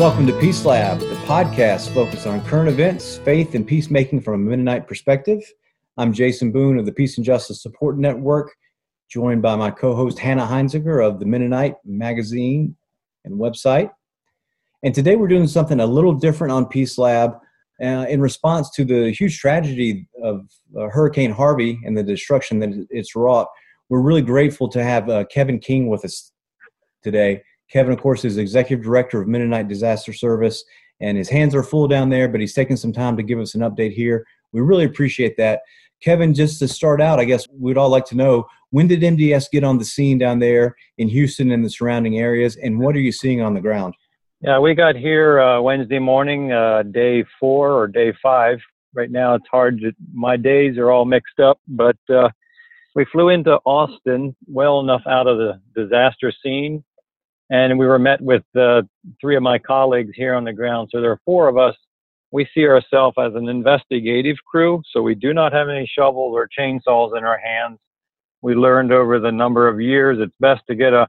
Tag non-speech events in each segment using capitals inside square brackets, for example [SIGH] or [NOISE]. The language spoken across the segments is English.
welcome to Peace Lab, the podcast focused on current events, faith, and peacemaking from a Mennonite perspective. I'm Jason Boone of the Peace and Justice Support Network, joined by my co host Hannah Heinzekehr of the Mennonite magazine and website. And today we're doing something a little different on Peace Lab uh, in response to the huge tragedy of uh, Hurricane Harvey and the destruction that it's wrought. We're really grateful to have uh, Kevin King with us today. Kevin, of course, is executive director of Mennonite Disaster Service, and his hands are full down there, but he's taking some time to give us an update here. We really appreciate that. Kevin, just to start out, I guess we'd all like to know when did MDS get on the scene down there in Houston and the surrounding areas, and what are you seeing on the ground? Yeah, we got here uh, Wednesday morning, uh, day four or day five. Right now, it's hard to, my days are all mixed up, but uh, we flew into Austin well enough out of the disaster scene and we were met with uh, three of my colleagues here on the ground. So there are four of us. We see ourselves as an investigative crew, so we do not have any shovels or chainsaws in our hands. We learned over the number of years it's best to get a,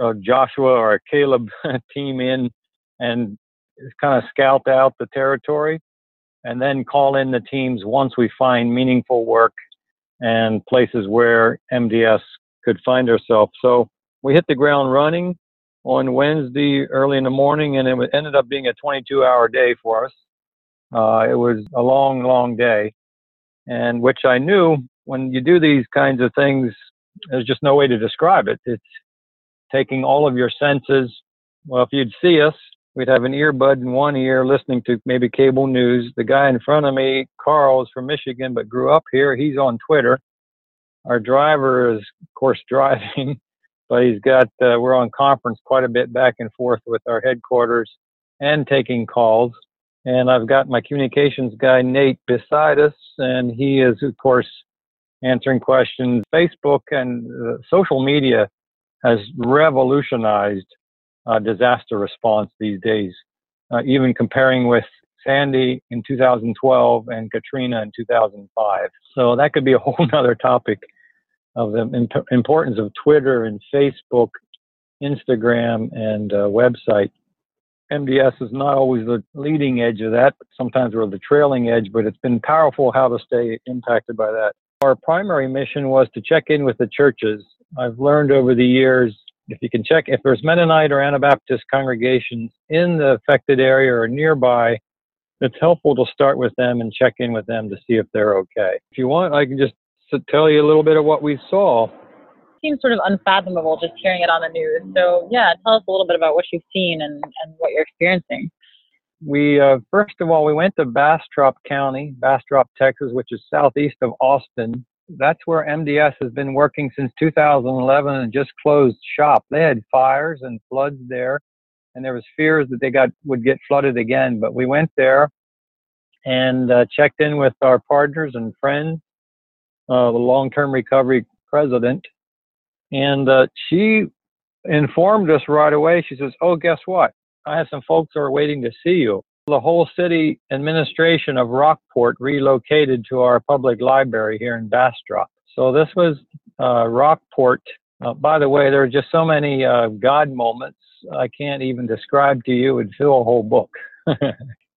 a Joshua or a Caleb [LAUGHS] team in and kind of scout out the territory and then call in the teams once we find meaningful work and places where MDS could find ourselves. So we hit the ground running on Wednesday early in the morning, and it ended up being a 22 hour day for us. Uh, it was a long, long day, and which I knew when you do these kinds of things, there's just no way to describe it. It's taking all of your senses. Well, if you'd see us, we'd have an earbud in one ear listening to maybe cable news. The guy in front of me, Carl, is from Michigan but grew up here. He's on Twitter. Our driver is, of course, [LAUGHS] driving but he's got uh, we're on conference quite a bit back and forth with our headquarters and taking calls. And i've got my communications guy nate beside us. And he is of course answering questions. Facebook and uh, social media has revolutionized uh, disaster response these days. Uh, even comparing with sandy in 2012 and katrina in 2005 so that could be a [LAUGHS] whole nother topic of the imp- importance of Twitter and Facebook, Instagram, and uh, website. MDS is not always the leading edge of that. Sometimes we're the trailing edge, but it's been powerful how to stay impacted by that. Our primary mission was to check in with the churches. I've learned over the years if you can check if there's Mennonite or Anabaptist congregations in the affected area or nearby, it's helpful to start with them and check in with them to see if they're okay. If you want, I can just to tell you a little bit of what we saw. Seems sort of unfathomable just hearing it on the news. So yeah, tell us a little bit about what you've seen and, and what you're experiencing. We uh, first of all we went to Bastrop County, Bastrop, Texas, which is southeast of Austin. That's where MDS has been working since 2011 and just closed shop. They had fires and floods there, and there was fears that they got would get flooded again. But we went there and uh, checked in with our partners and friends uh, the long-term recovery president, and uh, she informed us right away. She says, "Oh, guess what? I have some folks who are waiting to see you." The whole city administration of Rockport relocated to our public library here in Bastrop. So this was uh, Rockport. Uh, by the way, there are just so many uh, God moments I can't even describe to you. It'd fill a whole book. [LAUGHS]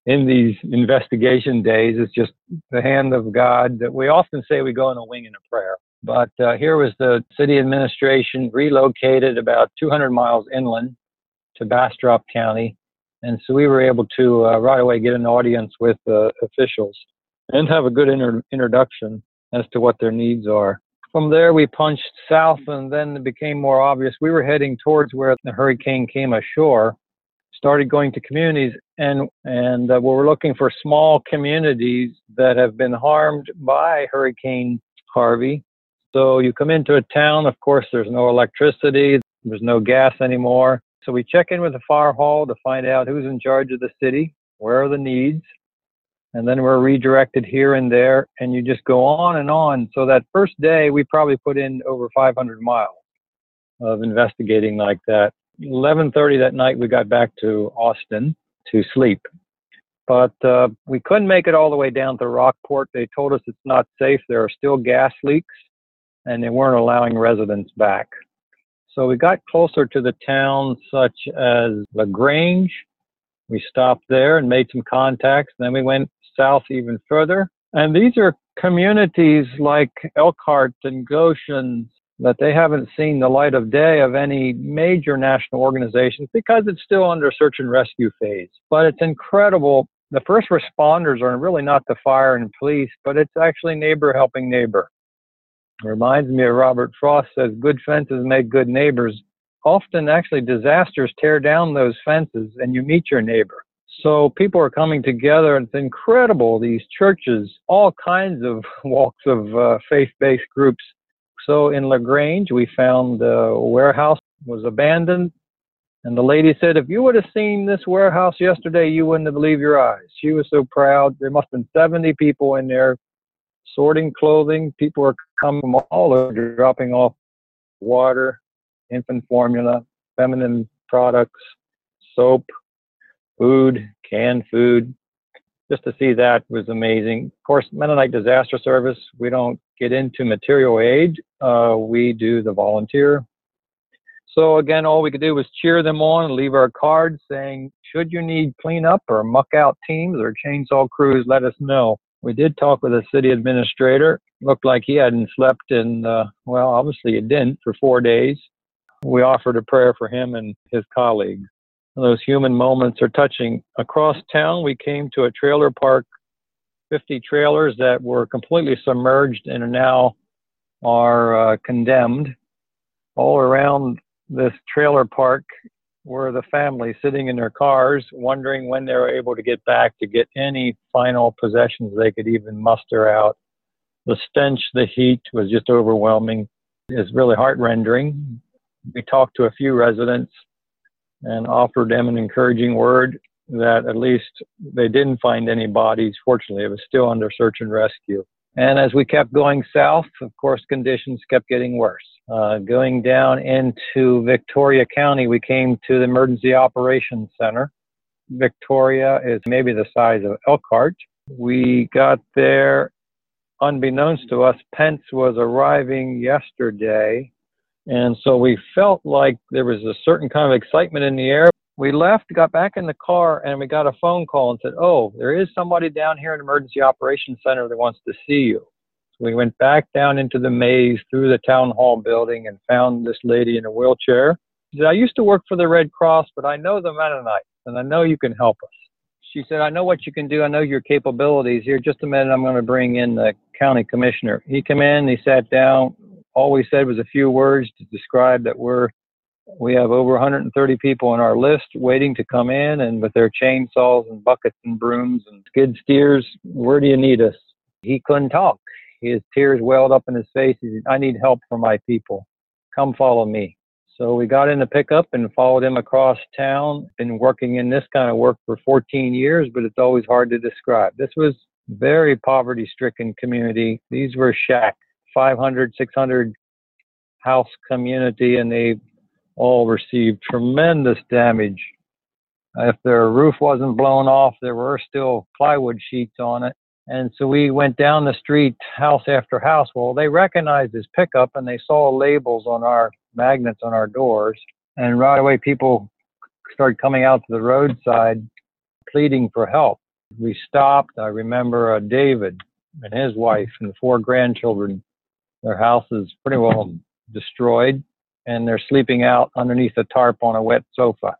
in these investigation days is just the hand of God that we often say we go in a wing and a prayer. But uh, here was the city administration relocated about 200 miles inland to Bastrop County. And so we were able to uh, right away get an audience with uh, officials and have a good inter- introduction as to what their needs are. From there, we punched south, and then it became more obvious we were heading towards where the hurricane came ashore started going to communities and and uh, we're looking for small communities that have been harmed by Hurricane Harvey. So you come into a town, of course, there's no electricity, there's no gas anymore. So we check in with the fire hall to find out who's in charge of the city, where are the needs, and then we're redirected here and there, and you just go on and on. So that first day, we probably put in over 500 miles of investigating like that. 11:30 that night, we got back to Austin to sleep, but uh, we couldn't make it all the way down to Rockport. They told us it's not safe. There are still gas leaks, and they weren't allowing residents back. So we got closer to the towns such as La Grange, We stopped there and made some contacts. Then we went south even further. And these are communities like Elkhart and Goshen that they haven't seen the light of day of any major national organizations because it's still under search and rescue phase. But it's incredible. The first responders are really not the fire and police, but it's actually neighbor helping neighbor. It reminds me of Robert Frost says, good fences make good neighbors. Often, actually, disasters tear down those fences and you meet your neighbor. So people are coming together. It's incredible. These churches, all kinds of [LAUGHS] walks of uh, faith-based groups. So in La Grange, we found the warehouse was abandoned, and the lady said, "If you would have seen this warehouse yesterday, you wouldn't have believed your eyes." She was so proud. There must have been 70 people in there sorting clothing. People are coming from all over, dropping off water, infant formula, feminine products, soap, food, canned food. Just to see that was amazing. Of course, Mennonite Disaster Service, we don't get into material aid. Uh, we do the volunteer. So again, all we could do was cheer them on leave our cards saying, should you need cleanup or muck out teams or chainsaw crews, let us know. We did talk with a city administrator. Looked like he hadn't slept in, uh, well, obviously he didn't for four days. We offered a prayer for him and his colleagues. Those human moments are touching. Across town, we came to a trailer park, 50 trailers that were completely submerged and now are uh, condemned. All around this trailer park were the families sitting in their cars, wondering when they were able to get back to get any final possessions they could even muster out. The stench, the heat was just overwhelming. It's really heart rendering. We talked to a few residents and offered them an encouraging word that at least they didn't find any bodies. Fortunately, it was still under search and rescue. And as we kept going south, of course, conditions kept getting worse. Uh, going down into Victoria County, we came to the Emergency Operations Center. Victoria is maybe the size of Elkhart. We got there, unbeknownst to us, Pence was arriving yesterday and so we felt like there was a certain kind of excitement in the air. We left, got back in the car, and we got a phone call and said, Oh, there is somebody down here in Emergency Operations Center that wants to see you. So we went back down into the maze through the town hall building and found this lady in a wheelchair. She said, I used to work for the Red Cross, but I know the Mennonites, and I know you can help us. She said, I know what you can do. I know your capabilities. Here, just a minute, I'm going to bring in the county commissioner. He came in, he sat down, all we said was a few words to describe that we're we have over 130 people on our list waiting to come in and with their chainsaws and buckets and brooms and skid steers where do you need us? He couldn't talk. His tears welled up in his face. He said i need help for my people. Come follow me. So we got in the pickup and followed him across town. Been working in this kind of work for 14 years but it's always hard to describe. This was very poverty stricken community. These were shacks 500, 600 house community, and they all received tremendous damage. If their roof wasn't blown off, there were still plywood sheets on it. And so we went down the street, house after house. Well, they recognized this pickup and they saw labels on our magnets on our doors. And right away, people started coming out to the roadside pleading for help. We stopped. I remember uh, David and his wife and four grandchildren their house is pretty well destroyed, and they're sleeping out underneath a tarp on a wet sofa.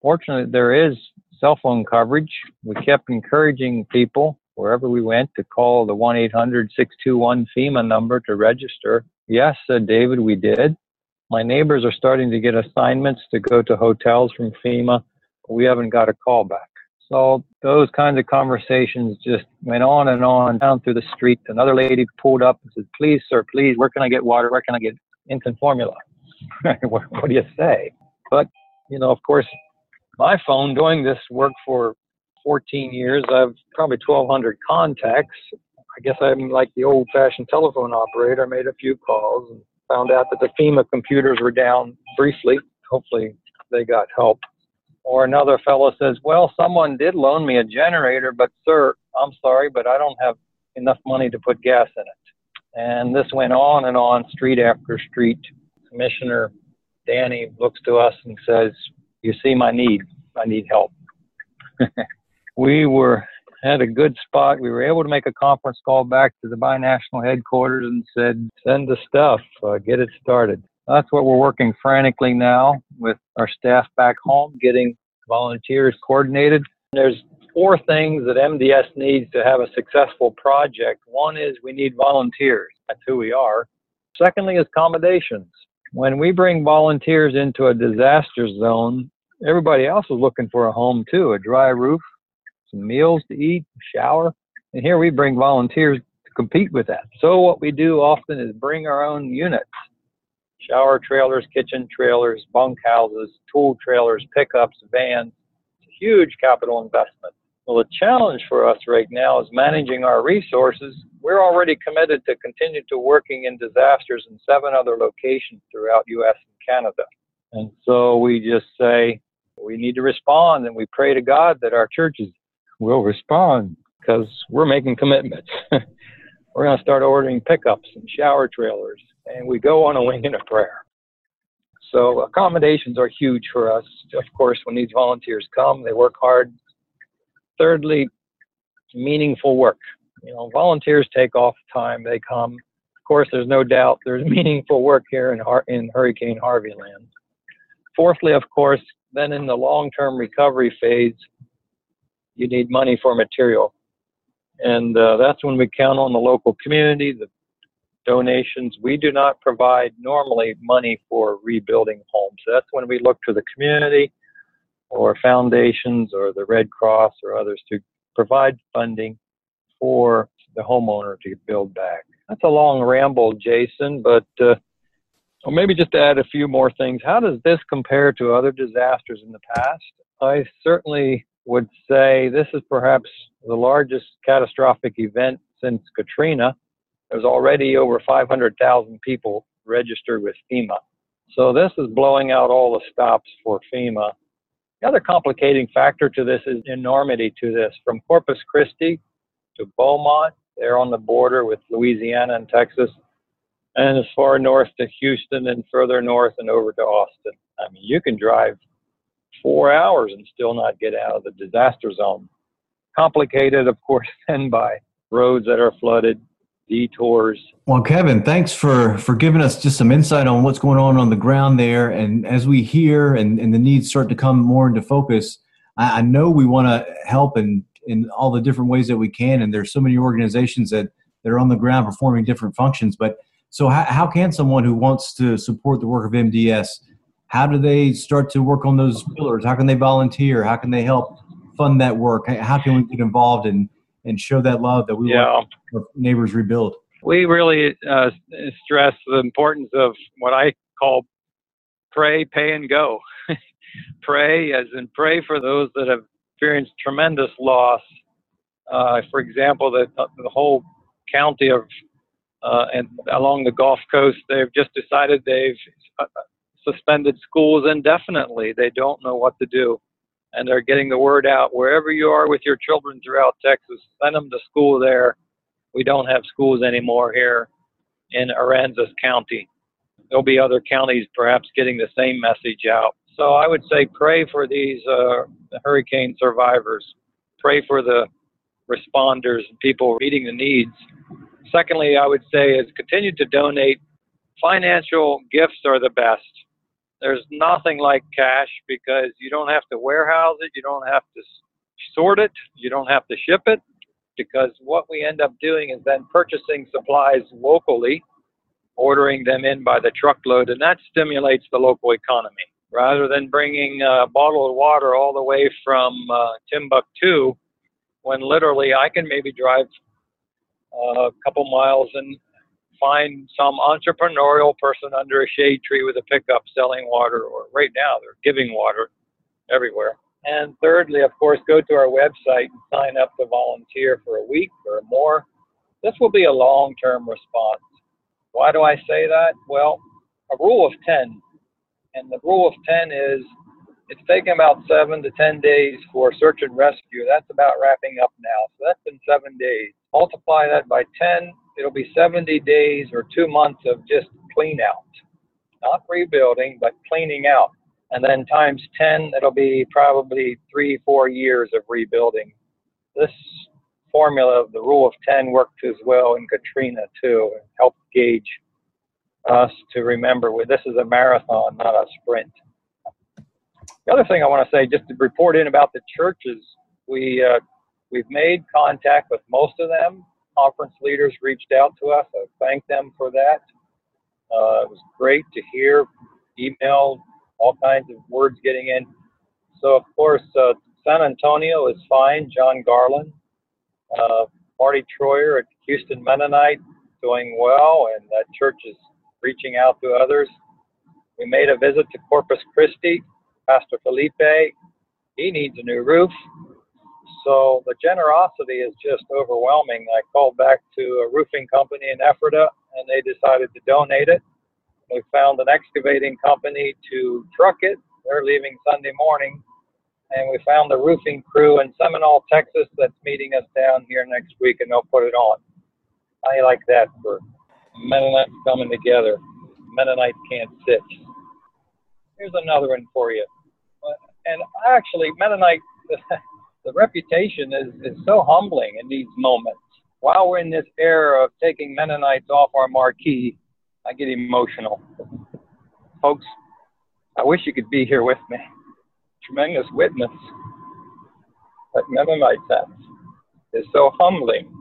Fortunately, there is cell phone coverage. We kept encouraging people wherever we went to call the 1 800 621 FEMA number to register. Yes, said David, we did. My neighbors are starting to get assignments to go to hotels from FEMA. But we haven't got a call back. So those kinds of conversations just went on and on down through the street. Another lady pulled up and said, Please, sir, please, where can I get water? Where can I get infant formula? [LAUGHS] what, what do you say? But, you know, of course, my phone doing this work for 14 years, I've probably 1,200 contacts. I guess I'm like the old fashioned telephone operator. I made a few calls and found out that the FEMA computers were down briefly. Hopefully, they got help. Or another fellow says, Well, someone did loan me a generator, but sir, I'm sorry, but I don't have enough money to put gas in it. And this went on and on, street after street. Commissioner Danny looks to us and says, You see my need. I need help. [LAUGHS] we were had a good spot. We were able to make a conference call back to the binational headquarters and said, send the stuff, uh, get it started. That's what we're working frantically now with our staff back home, getting volunteers coordinated. There's four things that MDS needs to have a successful project. One is we need volunteers. That's who we are. Secondly, is accommodations. When we bring volunteers into a disaster zone, everybody else is looking for a home too, a dry roof, some meals to eat, a shower. And here we bring volunteers to compete with that. So what we do often is bring our own units. Shower trailers, kitchen trailers, bunk houses, tool trailers, pickups, vans. It's a huge capital investment. Well, the challenge for us right now is managing our resources. We're already committed to continue to working in disasters in seven other locations throughout U.S. and Canada. And so we just say we need to respond and we pray to God that our churches will respond because we're making commitments. [LAUGHS] we're going to start ordering pickups and shower trailers, and we go on a wing and a prayer. So accommodations are huge for us. Of course, when these volunteers come, they work hard. Thirdly, meaningful work. You know, volunteers take off time. They come. Of course, there's no doubt there's [LAUGHS] meaningful work here in, in Hurricane Harvey land. Fourthly, of course, then in the long-term recovery phase, you need money for material. And uh, that's when we count on the local community, the donations. We do not provide normally money for rebuilding homes. That's when we look to the community or foundations or the Red Cross or others to provide funding for the homeowner to build back. That's a long ramble, Jason, but uh, well, maybe just to add a few more things. How does this compare to other disasters in the past? I certainly would say this is perhaps the largest catastrophic event since Katrina. There's already over 500,000 people registered with FEMA. So this is blowing out all the stops for FEMA. The other complicating factor to this is enormity to this. From Corpus Christi to Beaumont, they're on the border with Louisiana and Texas, and as far north to Houston and further north and over to Austin. I mean, you can drive four hours and still not get out of the disaster zone. Complicated, of course, [LAUGHS] then by roads that are flooded, detours. Well, Kevin, thanks for for giving us just some insight on what's going on on the ground there. And as we hear and, and the needs start to come more into focus, I, I know we want to help in in all the different ways that we can. And there's so many organizations that that are on the ground performing different functions. But so, how, how can someone who wants to support the work of MDS how do they start to work on those pillars? How can they volunteer? How can they help fund that work? How can we get involved and and show that love that we yeah. want neighbors rebuild? We really uh, stress the importance of what I call pray, pay, and go. [LAUGHS] pray, as in pray for those that have experienced tremendous loss. Uh, for example, the, the whole county of uh, and along the Gulf Coast, they've just decided they've uh, suspended schools indefinitely. They don't know what to do. And they're getting the word out wherever you are with your children throughout Texas, send them to school there. We don't have schools anymore here in Aransas County. There'll be other counties perhaps getting the same message out. So I would say pray for these uh, hurricane survivors. Pray for the responders and people meeting the needs. Secondly, I would say is continue to donate. Financial gifts are the best. There's nothing like cash because you don't have to warehouse it, you don't have to sort it, you don't have to ship it. Because what we end up doing is then purchasing supplies locally, ordering them in by the truckload, and that stimulates the local economy. Rather than bringing a bottle of water all the way from uh, Timbuktu, when literally I can maybe drive uh, a couple miles and find some entrepreneurial person under a shade tree with a pickup selling water, or right now they're giving water everywhere. And thirdly, of course, go to our website and sign up to volunteer for a week or more. This will be a long term response. Why do I say that? Well, a rule of 10. And the rule of 10 is it's taken about seven to 10 days for search and rescue. That's about wrapping up now. So that's been seven days. Multiply that by 10, it'll be 70 days or two months of just clean out. Not rebuilding, but cleaning out. And then times 10, it'll be probably three, four years of rebuilding. This formula of the rule of 10 worked as well in Katrina too, and helped gauge us to remember well, this is a marathon, not a sprint. The other thing I want to say, just to report in about the churches, we uh, we've made contact with most of them. Conference leaders reached out to us. I thank them for that. Uh, it was great to hear email, all kinds of words getting in. So of course, uh, San Antonio is fine. John Garland, uh, Marty Troyer at Houston Mennonite, doing well, and that church is reaching out to others. We made a visit to Corpus Christi. Pastor Felipe, he needs a new roof. So the generosity is just overwhelming. I called back to a roofing company in Ephrata, and they decided to donate it. We found an excavating company to truck it. They're leaving Sunday morning. And we found the roofing crew in Seminole, Texas, that's meeting us down here next week, and they'll put it on. I like that for Mennonites coming together. Mennonites can't sit. Here's another one for you. And actually, Mennonite, [LAUGHS] the reputation is, is so humbling in these moments. While we're in this era of taking Mennonites off our marquee, I get emotional. Folks, I wish you could be here with me. Tremendous witness that Mennonites have is so humbling.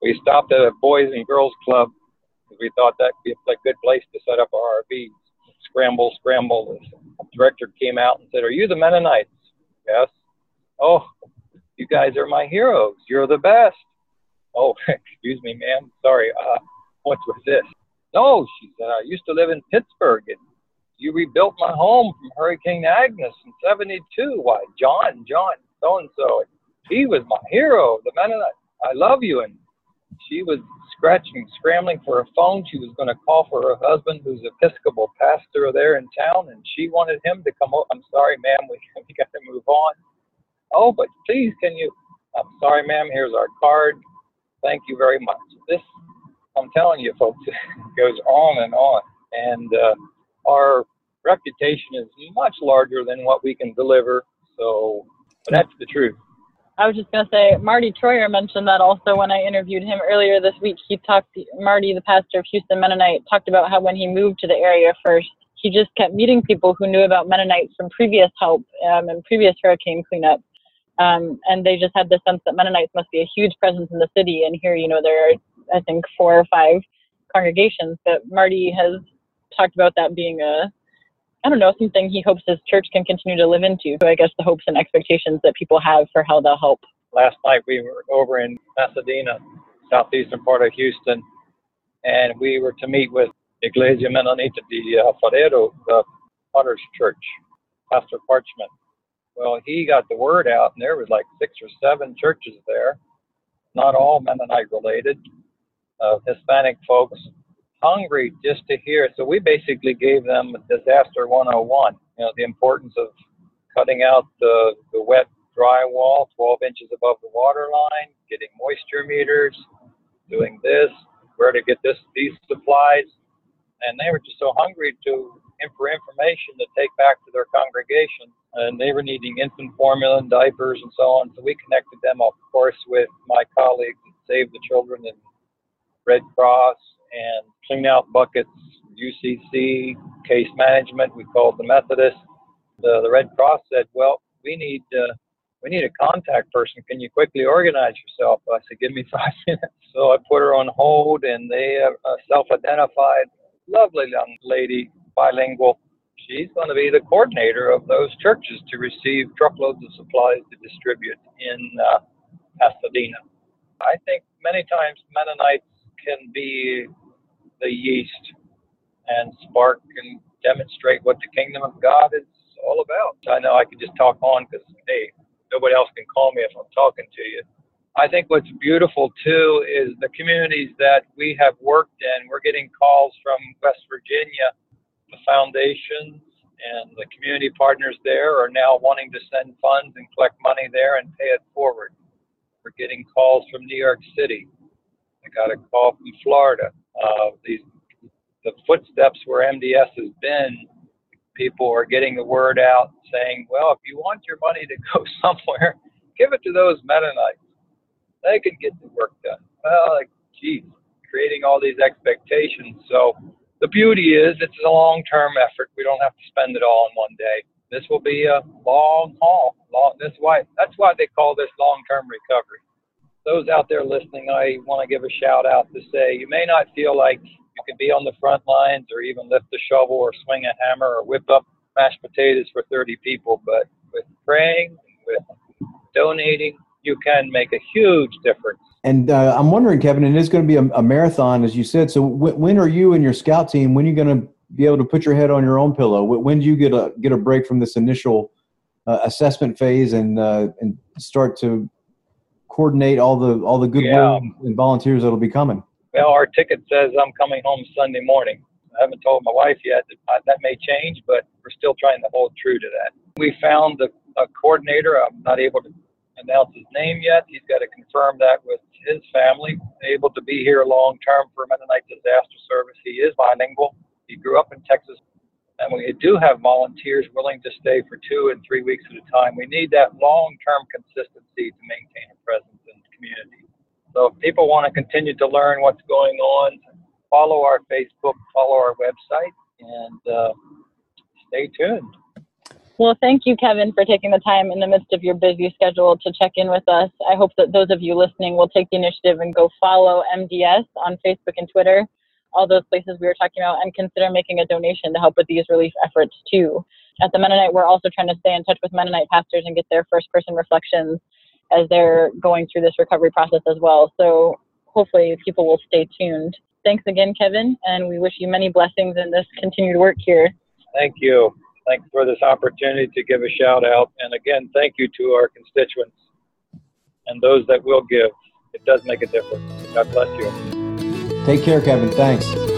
We stopped at a Boys and Girls Club because we thought that would be a good place to set up our RVs. Scramble, scramble. The director came out and said, Are you the Mennonites? Yes. Oh, you guys are my heroes. You're the best. Oh, [LAUGHS] excuse me, ma'am. Sorry. Uh, what was this? No, she said, I used to live in Pittsburgh and you rebuilt my home from Hurricane Agnes in 72. Why, John, John, so and so. He was my hero, the Mennonite. I love you. And she was scratching, scrambling for a phone. She was going to call for her husband, who's Episcopal pastor there in town, and she wanted him to come. Over. I'm sorry, ma'am, we, [LAUGHS] we got to move on. Oh, but please, can you? I'm sorry, ma'am. Here's our card. Thank you very much. This, I'm telling you, folks, [LAUGHS] goes on and on, and uh, our reputation is much larger than what we can deliver. So, that's the truth. I was just going to say, Marty Troyer mentioned that also when I interviewed him earlier this week. He talked, Marty, the pastor of Houston Mennonite, talked about how when he moved to the area first, he just kept meeting people who knew about Mennonites from previous help um, and previous hurricane cleanup. Um, and they just had the sense that Mennonites must be a huge presence in the city. And here, you know, there are, I think, four or five congregations. But Marty has talked about that being a I don't know, something he hopes his church can continue to live into. So I guess the hopes and expectations that people have for how they'll help. Last night we were over in Pasadena, southeastern part of Houston, and we were to meet with Iglesia Menonita de uh, Farero, the Potter's Church, Pastor Parchment. Well, he got the word out, and there was like six or seven churches there, not all Mennonite related, uh, Hispanic folks, hungry just to hear. So we basically gave them disaster 101. You know, the importance of cutting out the, the wet drywall 12 inches above the water line, getting moisture meters, doing this, where to get this these supplies. And they were just so hungry to for information to take back to their congregation. And they were needing infant formula and diapers and so on. So we connected them, of course, with my colleagues at Save the Children and Red Cross and clean out buckets, UCC, case management. We called the Methodist. The, the Red Cross said, well, we need uh, we need a contact person. Can you quickly organize yourself? I said, give me [LAUGHS] five minutes. So I put her on hold, and they uh, self-identified, lovely young lady, bilingual. She's going to be the coordinator of those churches to receive truckloads of supplies to distribute in uh, Pasadena. I think many times Mennonites can be the yeast and spark and demonstrate what the kingdom of God is all about. I know I could just talk on because, hey, nobody else can call me if I'm talking to you. I think what's beautiful too is the communities that we have worked in. We're getting calls from West Virginia, the foundations and the community partners there are now wanting to send funds and collect money there and pay it forward. We're getting calls from New York City. I got a call from Florida. Uh, these the footsteps where MDS has been people are getting the word out saying, well, if you want your money to go [LAUGHS] somewhere, give it to those Mennonites. They can get the work done. Well, like, geez, creating all these expectations. So the beauty is it's a long term effort. We don't have to spend it all in one day. This will be a long haul. Long, this why that's why they call this long term recovery. Those out there listening, I want to give a shout out to say you may not feel like you can be on the front lines or even lift a shovel or swing a hammer or whip up mashed potatoes for 30 people, but with praying, with donating, you can make a huge difference. And uh, I'm wondering, Kevin, and it is going to be a, a marathon, as you said. So w- when are you and your scout team? When are you going to be able to put your head on your own pillow? When do you get a get a break from this initial uh, assessment phase and uh, and start to coordinate all the all the goodwill yeah. and volunteers that'll be coming? Well, our ticket says I'm coming home Sunday morning. I haven't told my wife yet. That, that may change, but we're still trying to hold true to that. We found a, a coordinator. I'm not able to announce his name yet. He's got to confirm that with his family. Able to be here long term for Mennonite Disaster Service. He is bilingual. He grew up in Texas. And we do have volunteers willing to stay for two and three weeks at a time. We need that long term consistency to maintain a presence in the community. So if people want to continue to learn what's going on, follow our Facebook, follow our website, and uh, stay tuned. Well, thank you, Kevin, for taking the time in the midst of your busy schedule to check in with us. I hope that those of you listening will take the initiative and go follow MDS on Facebook and Twitter, all those places we were talking about, and consider making a donation to help with these relief efforts too. At the Mennonite, we're also trying to stay in touch with Mennonite pastors and get their first person reflections as they're going through this recovery process as well. So hopefully people will stay tuned. Thanks again, Kevin, and we wish you many blessings in this continued work here. Thank you. Thanks for this opportunity to give a shout out. And again, thank you to our constituents and those that will give. It does make a difference. God bless you. Take care, Kevin. Thanks.